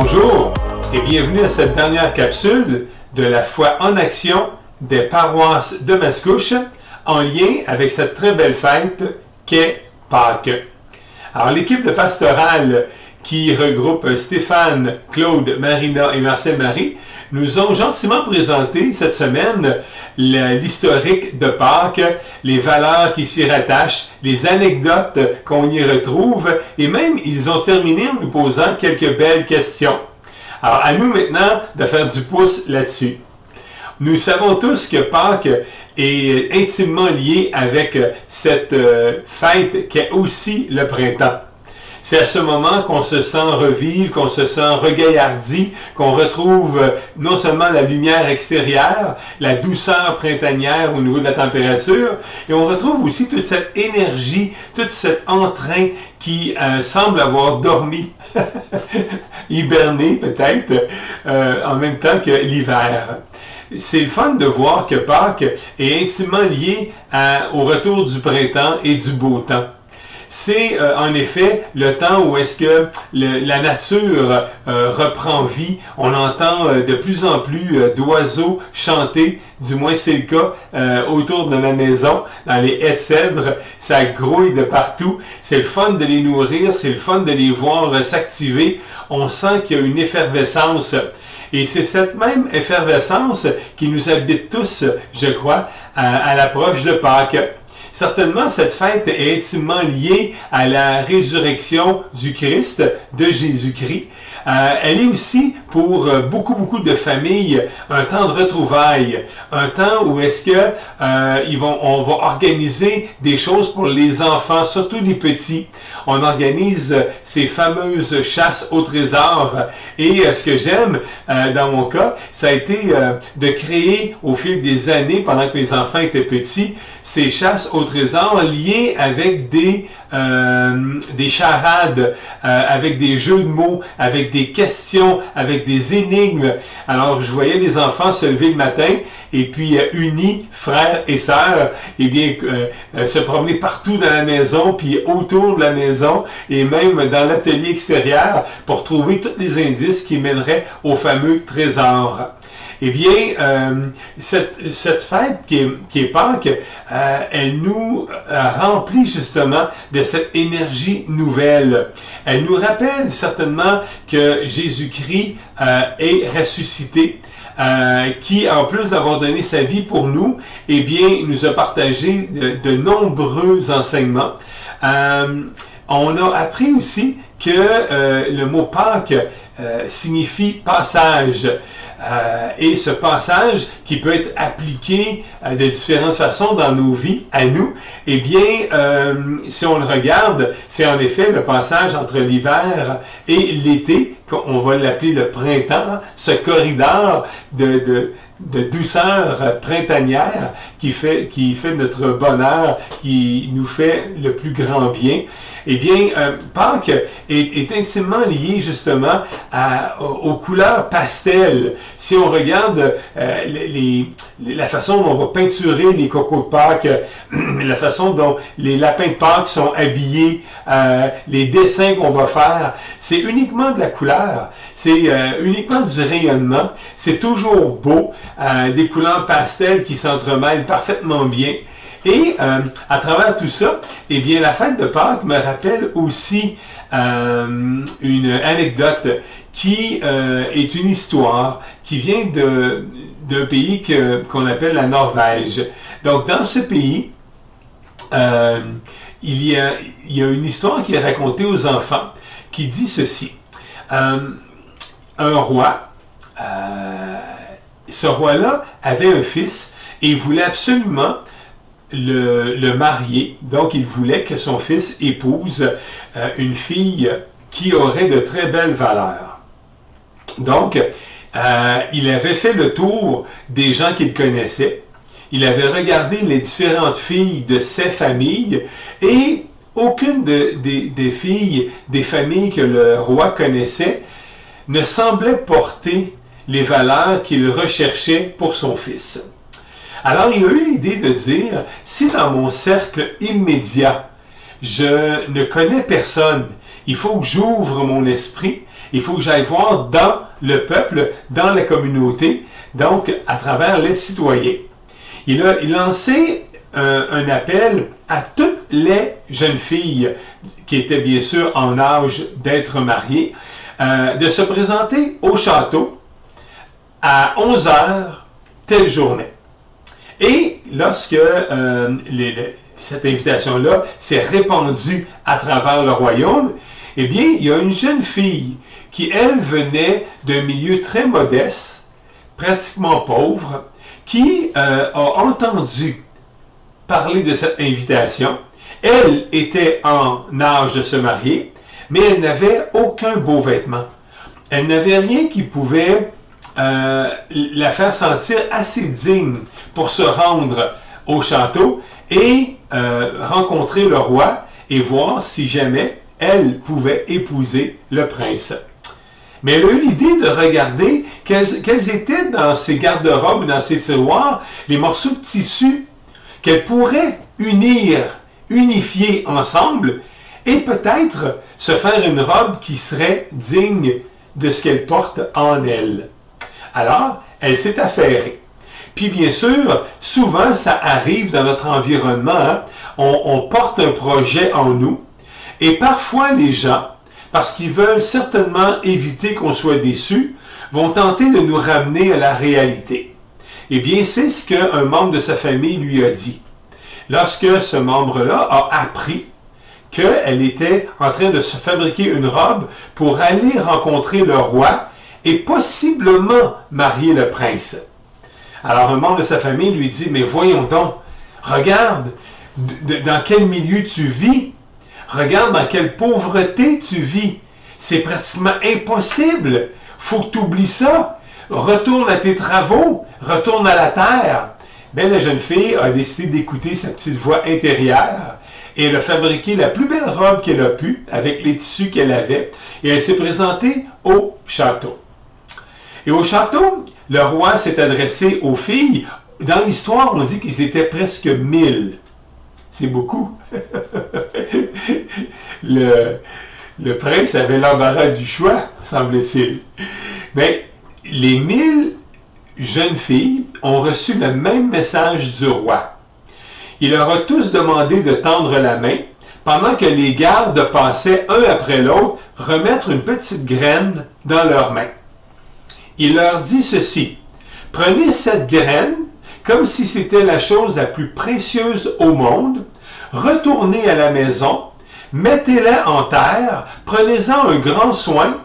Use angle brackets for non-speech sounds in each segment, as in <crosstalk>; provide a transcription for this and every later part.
Bonjour et bienvenue à cette dernière capsule de la foi en action des paroisses de Mascouche en lien avec cette très belle fête qu'est Pâques. Alors l'équipe de pastorale qui regroupe Stéphane, Claude, Marina et Marcel Marie nous ont gentiment présenté cette semaine l'historique de Pâques, les valeurs qui s'y rattachent, les anecdotes qu'on y retrouve, et même ils ont terminé en nous posant quelques belles questions. Alors à nous maintenant de faire du pouce là-dessus. Nous savons tous que Pâques est intimement lié avec cette euh, fête qui est aussi le printemps. C'est à ce moment qu'on se sent revivre, qu'on se sent regaillardi, qu'on retrouve euh, non seulement la lumière extérieure, la douceur printanière au niveau de la température, et on retrouve aussi toute cette énergie, tout cet entrain qui euh, semble avoir dormi, <laughs> hiberné peut-être, euh, en même temps que l'hiver. C'est fun de voir que Pâques est intimement lié au retour du printemps et du beau temps c'est euh, en effet le temps où est-ce que la nature euh, reprend vie. On entend euh, de plus en plus d'oiseaux chanter, du moins c'est le cas autour de ma maison, dans les haies de cèdre. Ça grouille de partout. C'est le fun de les nourrir, c'est le fun de les voir s'activer. On sent qu'il y a une effervescence. Et c'est cette même effervescence qui nous habite tous, je crois, à, à l'approche de Pâques. Certainement, cette fête est intimement liée à la résurrection du Christ, de Jésus-Christ. Euh, elle est aussi pour euh, beaucoup, beaucoup de familles un temps de retrouvailles, un temps où est-ce que euh, ils vont, on va organiser des choses pour les enfants, surtout les petits. On organise ces fameuses chasses au trésor. Et ce que j'aime dans mon cas, ça a été de créer au fil des années, pendant que mes enfants étaient petits, ces chasses au trésor liées avec des euh, des charades, euh, avec des jeux de mots, avec des questions, avec des énigmes. Alors, je voyais les enfants se lever le matin et puis euh, unis, frères et sœurs, et eh bien se promener partout dans la maison, puis autour de la maison, et même dans l'atelier extérieur pour trouver tous les indices qui mèneraient au fameux trésor. Eh bien, euh, cette, fête qui est, qui est Pâques, euh, elle nous euh, remplit justement de cette énergie nouvelle. Elle nous rappelle certainement que Jésus-Christ est ressuscité. qui, en plus d'avoir donné sa vie pour nous, eh bien, nous a partagé de nombreux enseignements. On a appris aussi que le mot Pâques signifie passage. Euh, et ce passage qui peut être appliqué euh, de différentes façons dans nos vies, à nous, eh bien, euh, si on le regarde, c'est en effet le passage entre l'hiver et l'été, qu'on va l'appeler le printemps, ce corridor de, de, de douceur printanière qui fait, qui fait notre bonheur, qui nous fait le plus grand bien. Eh bien, euh, Pâques est, intimement lié justement aux, couleurs pastel. Si on regarde euh, la façon dont on va peinturer les cocos de Pâques, <clears throat> la façon dont les lapins de Pâques sont habillés, euh, les dessins qu'on va faire, c'est uniquement de la couleur, c'est uniquement du rayonnement, c'est toujours beau, des couleurs pastel qui s'entremêlent parfaitement bien. Et euh, à travers tout ça, eh bien, la fête de Pâques me rappelle aussi euh, une anecdote qui euh, est une histoire qui vient d'un pays qu'on appelle la Norvège. Donc, dans ce pays, il, y a, il y a une histoire qui est racontée aux enfants qui dit ceci. un roi, ce roi-là avait un fils et voulait absolument le, marier. Donc, il voulait que son fils épouse euh, une fille qui aurait de très belles valeurs. Donc, euh, il avait fait le tour des gens qu'il connaissait. Il avait regardé les différentes filles de ses familles et aucune des filles des familles que le roi connaissait ne semblait porter les valeurs qu'il recherchait pour son fils. Alors, il a eu l'idée de dire, si dans mon cercle immédiat, je ne connais personne, il faut que j'ouvre mon esprit Il faut que j'aille voir dans le peuple, dans la communauté, donc à travers les citoyens. Il a lancé un, appel à toutes les jeunes filles qui étaient bien sûr en âge d'être mariées, euh, de se présenter au château à 11 heures telle journée. Et lorsque euh, cette invitation-là s'est répandue à travers le royaume, eh bien, il y a une jeune fille qui, elle, venait d'un milieu très modeste, pratiquement pauvre, qui euh, a entendu parler de cette invitation. Elle était en âge de se marier, mais elle n'avait aucun beau vêtement. Elle n'avait rien qui pouvait euh, la faire sentir assez digne pour se rendre au château et euh, rencontrer le roi et voir si jamais elle pouvait épouser le prince. Mais elle a eu l'idée de regarder quels, quels étaient dans ses garde-robes, dans ses tiroirs, les morceaux de tissu qu'elle pourrait unir, unifier ensemble et peut-être se faire une robe qui serait digne de ce qu'elle porte en elle. Alors, elle s'est affairée. Puis bien sûr, souvent ça arrive dans notre environnement, hein. on, on porte un projet en nous et parfois les gens, parce qu'ils veulent certainement éviter qu'on soit déçu, vont tenter de nous ramener à la réalité. Eh bien, c'est ce qu'un membre de sa famille lui a dit. Lorsque ce membre-là a appris qu'elle était en train de se fabriquer une robe pour aller rencontrer le roi et possiblement marier le prince. Alors un membre de sa famille lui dit, mais voyons donc, regarde dans quel milieu tu vis, regarde dans quelle pauvreté tu vis. C'est pratiquement impossible. Faut que tu oublies ça. Retourne à tes travaux, retourne à la terre. Mais la jeune fille a décidé d'écouter sa petite voix intérieure et elle a fabriqué la plus belle robe qu'elle a pu avec les tissus qu'elle avait et elle s'est présentée au château. Et au château, le roi s'est adressé aux filles. Dans l'histoire, on dit qu'ils étaient presque mille. C'est beaucoup. <laughs> le, prince avait l'embarras du choix, semble-t-il. Mais les mille jeunes filles ont reçu le même message du roi. Il leur a tous demandé de tendre la main, pendant que les gardes passaient un après l'autre remettre une petite graine dans leurs mains. Il leur dit ceci, prenez cette graine comme si c'était la chose la plus précieuse au monde, retournez à la maison, mettez-la en terre, prenez-en un grand soin,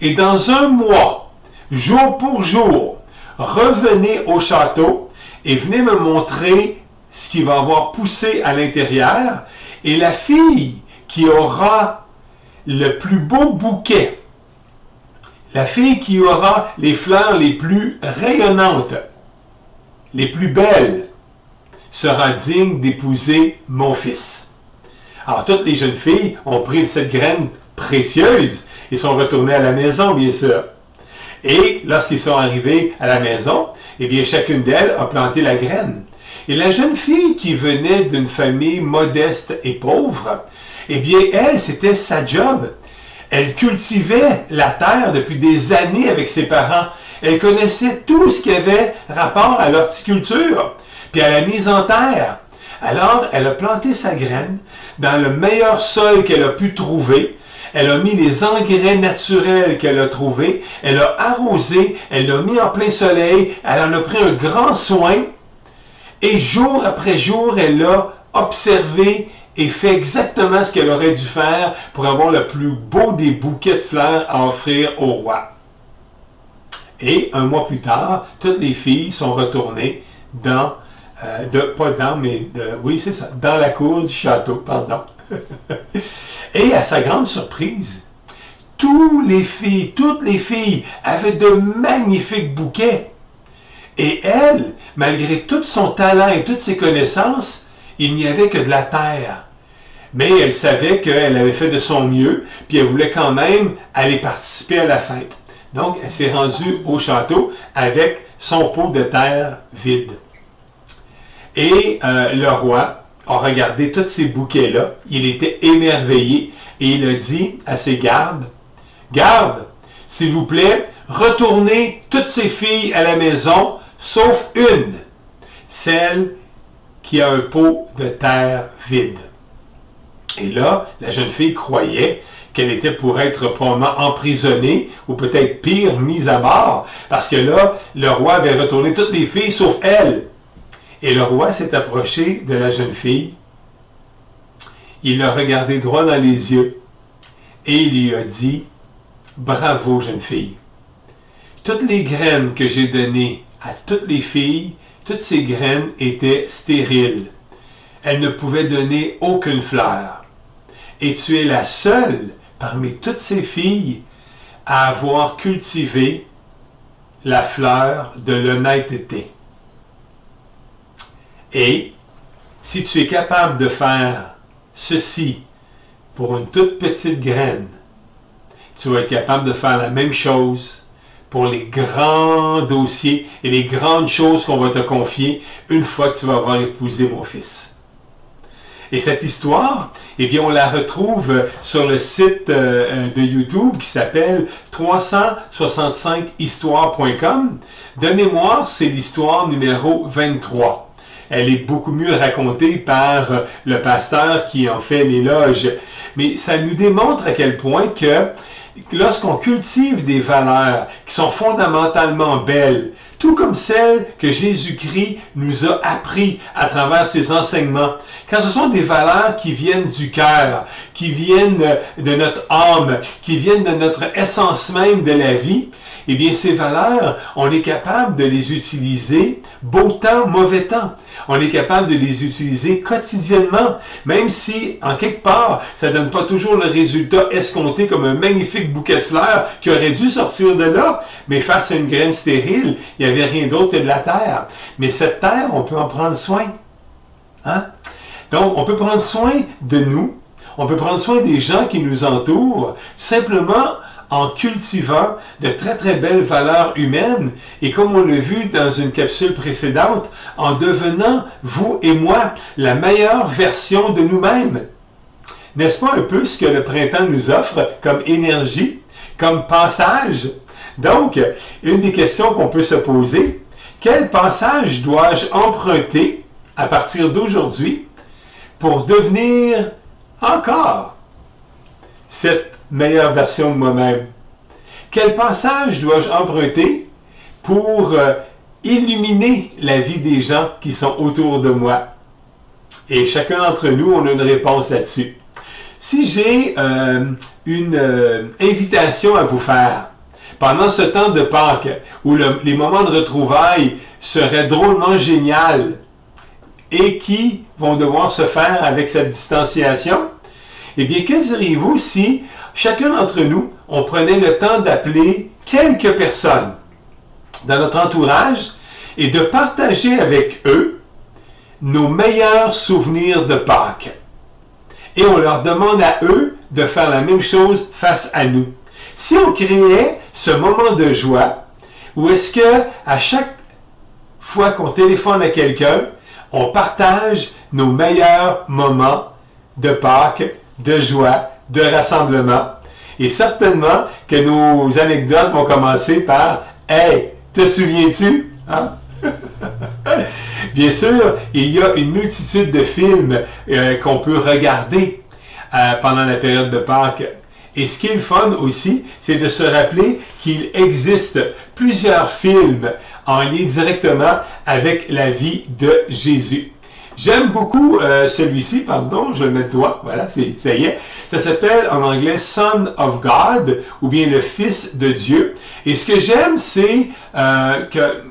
et dans un mois, jour pour jour, revenez au château et venez me montrer ce qui va avoir poussé à l'intérieur. Et la fille qui aura le plus beau bouquet, la fille qui aura les fleurs les plus rayonnantes, les plus belles, sera digne d'épouser mon fils. Alors toutes les jeunes filles ont pris cette graine précieuse et sont retournées à la maison, bien sûr. Et lorsqu'ils sont arrivés à la maison, eh bien, chacune d'elles a planté la graine. Et la jeune fille qui venait d'une famille modeste et pauvre, eh bien, elle, c'était sa job. Elle cultivait la terre depuis des années avec ses parents. Elle connaissait tout ce qui avait rapport à l'horticulture, puis à la mise en terre. Alors, elle a planté sa graine dans le meilleur sol qu'elle a pu trouver, elle a mis les engrais naturels qu'elle a trouvés, elle a arrosé, elle l'a mis en plein soleil, elle en a pris un grand soin, et jour après jour, elle a observé et fait exactement ce qu'elle aurait dû faire pour avoir le plus beau des bouquets de fleurs à offrir au roi. Et un mois plus tard, toutes les filles sont retournées dans, euh, de, pas dans, mais de, oui, c'est ça, dans la cour du château, pardon. <laughs> Et à sa grande surprise, tous les filles, toutes les filles avaient de magnifiques bouquets. Et elle, malgré tout son talent et toutes ses connaissances, il n'y avait que de la terre. Mais elle savait qu'elle avait fait de son mieux, puis elle voulait quand même aller participer à la fête. Donc, elle s'est rendue au château avec son pot de terre vide. Et euh, le roi, a regardé tous ces bouquets-là. Il était émerveillé et il a dit à ses gardes, Garde, s'il vous plaît, retournez toutes ces filles à la maison, sauf une, celle qui a un pot de terre vide. Et là, la jeune fille croyait qu'elle était pour être probablement emprisonnée ou peut-être pire, mise à mort, parce que là, le roi avait retourné toutes les filles sauf elle. Et le roi s'est approché de la jeune fille. Il l'a regardé droit dans les yeux et il lui a dit Bravo, jeune fille. Toutes les graines que j'ai données à toutes les filles, toutes ces graines étaient stériles. Elles ne pouvaient donner aucune fleur. Et tu es la seule parmi toutes ces filles à avoir cultivé la fleur de l'honnêteté. Et si tu es capable de faire ceci pour une toute petite graine, tu vas être capable de faire la même chose pour les grands dossiers et les grandes choses qu'on va te confier une fois que tu vas avoir épousé mon fils. Et cette histoire, eh bien, on la retrouve sur le site euh, de YouTube qui s'appelle 365histoire.com. De mémoire, c'est l'histoire numéro 23 elle est beaucoup mieux racontée par euh, le pasteur qui en fait l'éloge. Mais ça nous démontre à quel point que lorsqu'on cultive des valeurs qui sont fondamentalement belles, tout comme celles que Jésus-Christ nous a appris à travers ses enseignements. Quand ce sont des valeurs qui viennent du cœur, qui viennent de notre âme, qui viennent de notre essence même de la vie, eh bien, ces valeurs, on est capable de les utiliser beau temps, mauvais temps. On est capable de les utiliser quotidiennement, même si, en quelque part, ça ne donne pas toujours le résultat escompté comme un magnifique bouquet de fleurs qui aurait dû sortir de là, mais face à une graine stérile, il n'y avait rien d'autre que de la terre. Mais cette terre, on peut en prendre soin. Hein? Donc, on peut prendre soin de nous, on peut prendre soin des gens qui nous entourent, simplement en cultivant de très très belles valeurs humaines et comme on l'a vu dans une capsule précédente, en devenant, vous et moi, la meilleure version de nous-mêmes. N'est-ce pas un peu ce que le printemps nous offre comme énergie, comme passage? Donc, une des questions qu'on peut se poser, quel passage dois-je emprunter à partir d'aujourd'hui pour devenir encore cette meilleure version de moi-même. Quel passage dois-je emprunter pour euh, illuminer la vie des gens qui sont autour de moi? Et chacun d'entre nous, on a une réponse là-dessus. Si j'ai euh, une euh, invitation à vous faire pendant ce temps de Pâques, où les moments de retrouvailles seraient drôlement géniaux et qui vont devoir se faire avec cette distanciation, eh bien, que diriez-vous si chacun d'entre nous, on prenait le temps d'appeler quelques personnes dans notre entourage et de partager avec eux nos meilleurs souvenirs de Pâques. Et on leur demande à eux de faire la même chose face à nous. Si on créait ce moment de joie, où est-ce que à chaque fois qu'on téléphone à quelqu'un, on partage nos meilleurs moments de Pâques de joie, de rassemblement. Et certainement que nos anecdotes vont commencer par Hey, te souviens-tu? Hein? <laughs> Bien sûr, il y a une multitude de films euh, qu'on peut regarder euh, pendant la période de Pâques. Et ce qui est le fun aussi, c'est de se rappeler qu'il existe plusieurs films en lien directement avec la vie de Jésus. J'aime beaucoup euh, celui-ci, pardon, je le mettre toi, voilà, ça y est. Ça s'appelle en anglais Son of God, ou bien le Fils de Dieu. Et ce que j'aime, c'est euh, que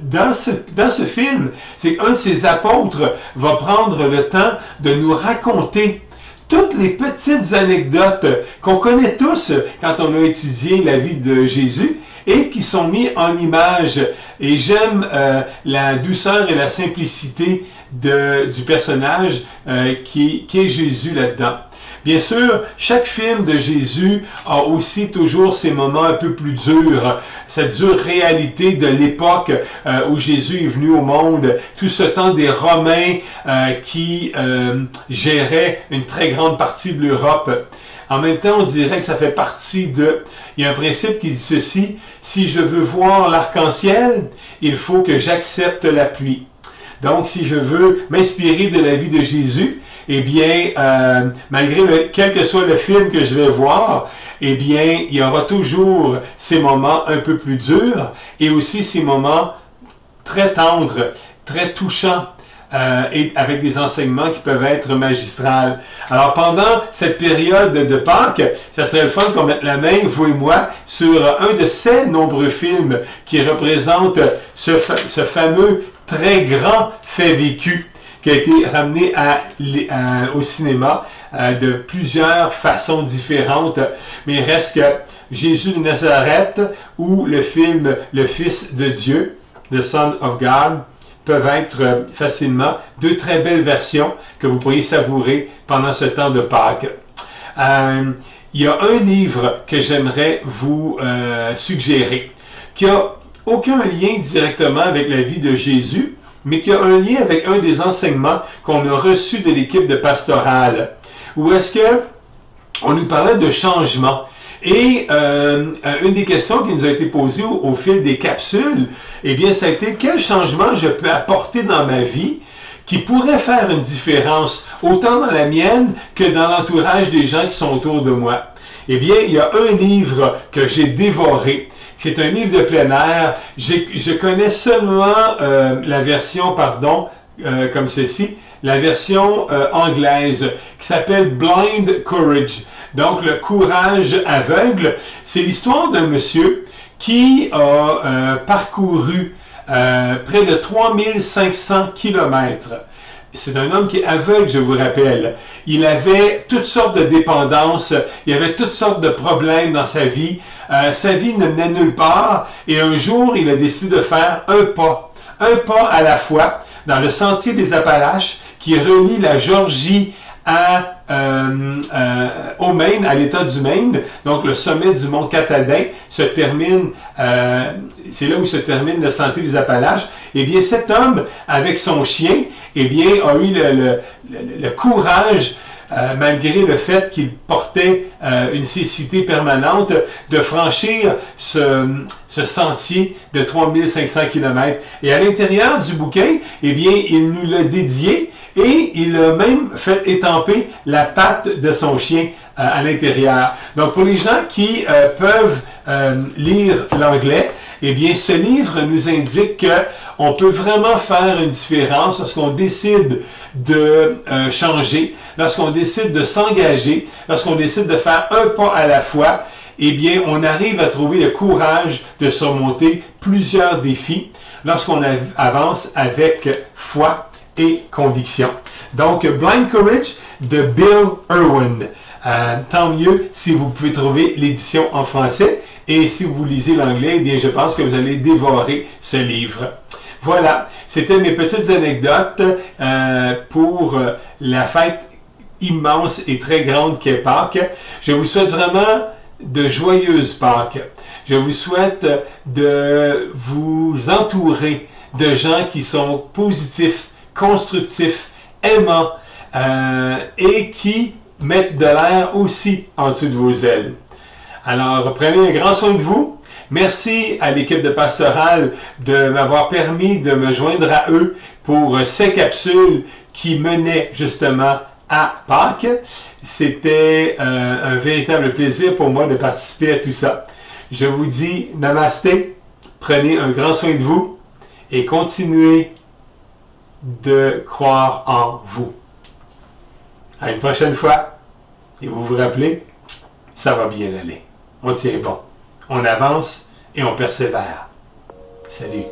dans ce, dans ce film, c'est qu'un de ses apôtres va prendre le temps de nous raconter toutes les petites anecdotes qu'on connaît tous quand on a étudié la vie de Jésus et qui sont mis en image. Et j'aime euh, la douceur et la simplicité de, du personnage euh, qui, qui est Jésus là-dedans. Bien sûr, chaque film de Jésus a aussi toujours ses moments un peu plus durs, cette dure réalité de l'époque euh, où Jésus est venu au monde, tout ce temps des Romains euh, qui géraient une très grande partie de l'Europe. En même temps, on dirait que ça fait partie de... Il y a un principe qui dit ceci, si je veux voir l'arc-en-ciel, il faut que j'accepte la pluie. Donc, si je veux m'inspirer de la vie de Jésus, eh bien, euh, malgré le, quel que soit le film que je vais voir, eh bien, il y aura toujours ces moments un peu plus durs et aussi ces moments très tendres, très touchants. Euh, et avec des enseignements qui peuvent être magistrales. Alors pendant cette période de Pâques, ça serait le fun qu'on mette la main, vous et moi, sur un de ces nombreux films qui représentent ce, ce fameux très grand fait vécu qui a été ramené au cinéma euh, de plusieurs façons différentes. Mais il reste que Jésus de Nazareth ou le film Le Fils de Dieu, The Son of God, peuvent être facilement deux très belles versions que vous pourriez savourer pendant ce temps de Pâques. Euh, il y a un livre que j'aimerais vous euh, suggérer qui a aucun lien directement avec la vie de Jésus, mais qui a un lien avec un des enseignements qu'on a reçus de l'équipe de pastorale. Où est-ce que on nous parlait de changement. Et euh, euh, une des questions qui nous a été posée au, fil des capsules, eh bien, ça quel changement je peux apporter dans ma vie qui pourrait faire une différence autant dans la mienne que dans l'entourage des gens qui sont autour de moi? Eh bien, il y a un livre que j'ai dévoré. C'est un livre de plein air. Je connais seulement euh, la version, pardon, comme ceci, la version anglaise qui s'appelle Blind Courage. Donc, le courage aveugle, c'est l'histoire d'un monsieur qui a euh, parcouru euh, près de 3500 kilomètres. C'est un homme qui est aveugle, je vous rappelle. Il avait toutes sortes de dépendances, il avait toutes sortes de problèmes dans sa vie. Euh, sa vie ne menait nulle part et un jour, il a décidé de faire un pas, un pas à la fois dans le sentier des Appalaches qui relie la Georgie à, euh, euh, au Maine, à l'État du Maine. Donc, le sommet du mont Catadin se termine, euh, c'est là où se termine le sentier des Appalaches. Eh bien, cet homme, avec son chien, eh bien, a eu le, le, le, courage euh, malgré le fait qu'il portait euh, une cécité permanente, de franchir ce, ce sentier de 3500 km. Et à l'intérieur du bouquin, eh bien, il nous l'a dédié et il a même fait étamper la patte de son chien euh, à l'intérieur. Donc pour les gens qui peuvent lire l'anglais, eh bien ce livre nous indique que on peut vraiment faire une différence lorsqu'on décide de changer, lorsqu'on décide de s'engager, lorsqu'on décide de faire un pas à la fois. Eh bien, on arrive à trouver le courage de surmonter plusieurs défis lorsqu'on avance avec foi et conviction. Donc, Blind Courage de Bill Irwin. Euh, tant mieux si vous pouvez trouver l'édition en français. Et si vous lisez l'anglais, eh bien, je pense que vous allez dévorer ce livre. Voilà, c'était mes petites anecdotes euh, pour euh, la fête immense et très grande qu'est Pâques. Je vous souhaite vraiment de joyeuses Pâques. Je vous souhaite de vous entourer de gens qui sont positifs, constructifs, aimants euh, et qui mettent de l'air aussi en dessous de vos ailes. Alors, prenez un grand soin de vous. Merci à l'équipe de Pastoral de m'avoir permis de me joindre à eux pour ces capsules qui menaient justement à Pâques. C'était euh, un véritable plaisir pour moi de participer à tout ça. Je vous dis namasté, prenez un grand soin de vous et continuez de croire en vous. À une prochaine fois. Et vous vous rappelez, ça va bien aller. On tient bon. On avance et on persévère. Salut.